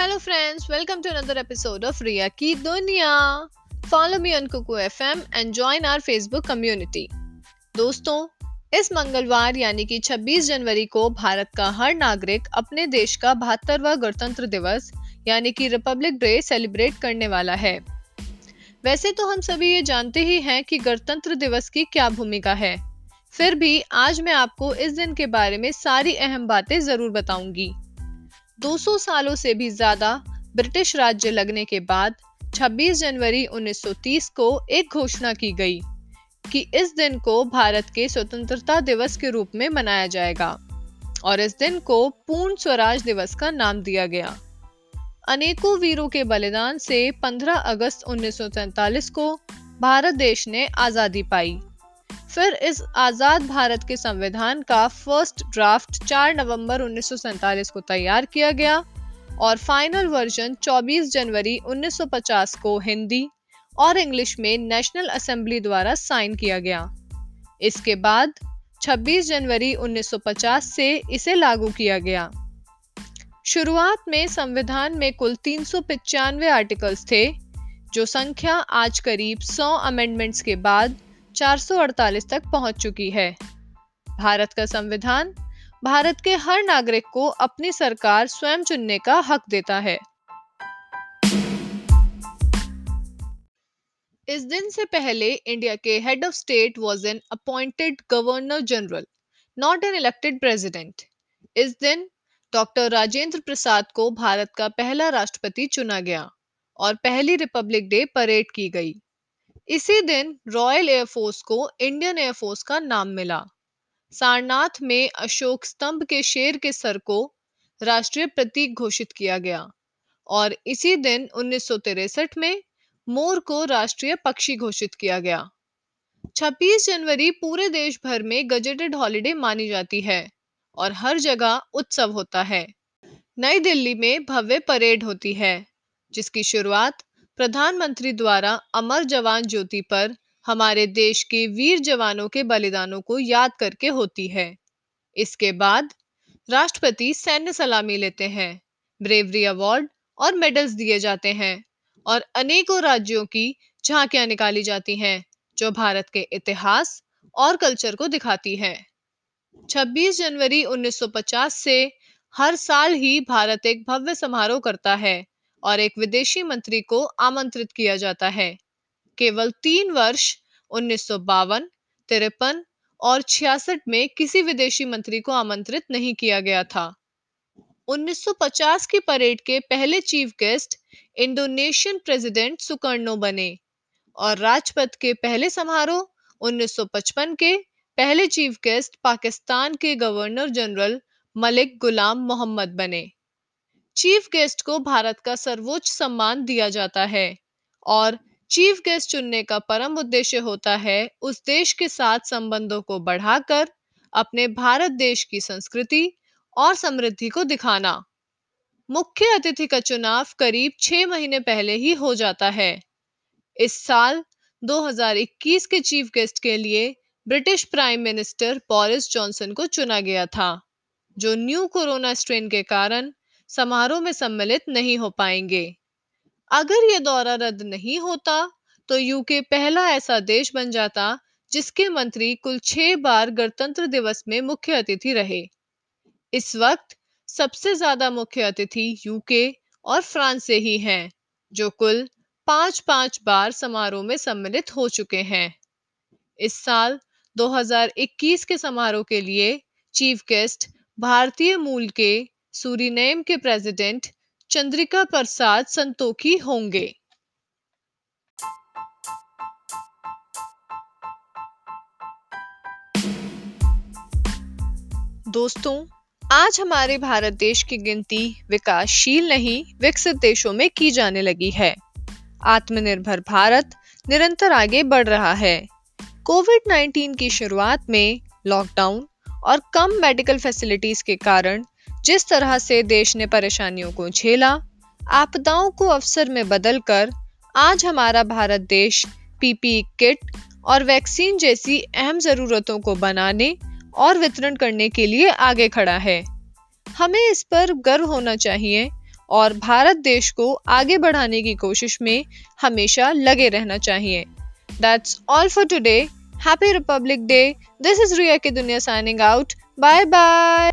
Hello friends, welcome to another episode of Ria Ki Dunya. Follow me on Kuku FM and join our Facebook community. दोस्तों इस मंगलवार यानी कि 26 जनवरी को भारत का हर नागरिक अपने देश का बहत्तरवा गणतंत्र दिवस यानी कि रिपब्लिक डे सेलिब्रेट करने वाला है वैसे तो हम सभी ये जानते ही हैं कि गणतंत्र दिवस की क्या भूमिका है फिर भी आज मैं आपको इस दिन के बारे में सारी अहम बातें ज़रूर बताऊँगी 200 सालों से भी ज़्यादा ब्रिटिश राज्य लगने के बाद 26 जनवरी 1930 को एक घोषणा की गई कि इस दिन को भारत के स्वतंत्रता दिवस के रूप में मनाया जाएगा और इस दिन को पूर्ण स्वराज दिवस का नाम दिया गया। अनेकों वीरों के बलिदान से 15 अगस्त 1947 को भारत देश ने आज़ादी पाई। फिर इस आज़ाद भारत के संविधान का फ़र्स्ट ड्राफ्ट 4 नवंबर 1947 को तैयार किया गया और फाइनल वर्जन 24 जनवरी 1950 को हिंदी और इंग्लिश में नेशनल असेंबली द्वारा साइन किया गया। इसके बाद 26 जनवरी 1950 से इसे लागू किया गया। शुरुआत में संविधान में कुल तीन आर्टिकल्स थे, जो संख्या आज करीब 100 अमेंडमेंट्स के बाद 448 तक पहुँच चुकी है। भारत का संविधान भारत के हर नागरिक को अपनी सरकार स्वयं चुनने का हक देता है। इस दिन से पहले इंडिया के head of state was an appointed governor general not an elected president इस दिन डॉक्टर राजेंद्र प्रसाद को भारत का पहला राष्ट्रपति चुना गया और पहली रिपब्लिक डे परेड की गई। इसी दिन रॉयल एयरफोर्स को इंडियन एयरफोर्स का नाम मिला। सारनाथ में अशोक स्तंभ के शेर के सर को राष्ट्रीय प्रतीक घोषित किया गया और इसी दिन उन्नीस में मोर को राष्ट्रीय पक्षी घोषित किया गया। 26 जनवरी पूरे देश भर में गजेटेड हॉलिडे मानी जाती है और हर जगह उत्सव होता है। नई दिल्ली में भव्य परेड होती है, जिसकी शुरुआत प्रधानमंत्री द्वारा अमर जवान ज्योति पर हमारे देश के वीर जवानों के बलिदानों को याद करके होती है। इसके बाद राष्ट्रपति सैन्य सलामी लेते हैं, ब्रेवरी अवार्ड और मेडल्स दिए जाते हैं और अनेकों राज्यों की झांकियाँ निकाली जाती हैं, जो भारत के इतिहास और कल्चर को दिखाती हैं। 26 जनवरी 1950 से हर साल ही भारत एक भव्य समारोह करता है और एक विदेशी मंत्री को आमंत्रित किया जाता है। केवल तीन वर्ष, उन्नीस सौ तिरपन और छियासठ में किसी विदेशी मंत्री को आमंत्रित नहीं किया गया था। 1950 की परेड के पहले chief guest Indonesian president Sukarno बने और राजपथ के पहले समारोह 1955 के पहले चीफ गेस्ट पाकिस्तान के गवर्नर जनरल मलिक गुलाम मोहम्मद बने। चीफ गेस्ट को भारत का सर्वोच्च सम्मान दिया जाता है और चीफ गेस्ट चुनने का परम उद्देश्य होता है उस देश के साथ संबंधों को बढ़ाकर अपने भारत देश की संस्कृति और समृद्धि को दिखाना। मुख्य अतिथि का चुनाव करीब छह महीने पहले ही हो जाता है। इस साल 2021 के चीफ गेस्ट के लिए British prime minister Boris Johnson को चुना गया था, जो न्यू कोरोना स्ट्रेन के कारण समारोह में सम्मिलित नहीं हो पाएँगे। अगर ये दौरा रद्द नहीं होता तो यूके पहला ऐसा देश बन जाता, जिसके मंत्री कुल छह बार गणतंत्र दिवस में मुख्य अतिथि रहे। इस वक्त सबसे ज़्यादा मुख्य अतिथि यूके और फ्रांस से ही हैं, जो कुल पाँच पाँच बार समारोह में सम्मिलित हो चुके हैं। इस साल 2021 के समारोह के लिए चीफ गेस्ट भारतीय मूल के सूरीनेम के प्रेसिडेंट चंद्रिका प्रसाद संतोखी होंगे। दोस्तों, आज हमारे भारत देश की गिनती विकासशील नहीं, विकसित देशों में की जाने लगी है। आत्मनिर्भर भारत निरंतर आगे बढ़ रहा है। कोविड 19 की शुरुआत में लॉकडाउन और कम मेडिकल फैसिलिटीज़ के कारण जिस तरह से देश ने परेशानियों को झेला, आपदाओं को अवसर में बदलकर आज हमारा भारत देश पीपी किट और वैक्सीन जैसी अहम जरूरतों को बनाने और वितरण करने के लिए आगे खड़ा है। हमें इस पर गर्व होना चाहिए और भारत देश को आगे बढ़ाने की कोशिश में हमेशा लगे रहना चाहिए। That's all for today happy republic day this is Riya की दुनिया साइनिंग आउट बाय बाय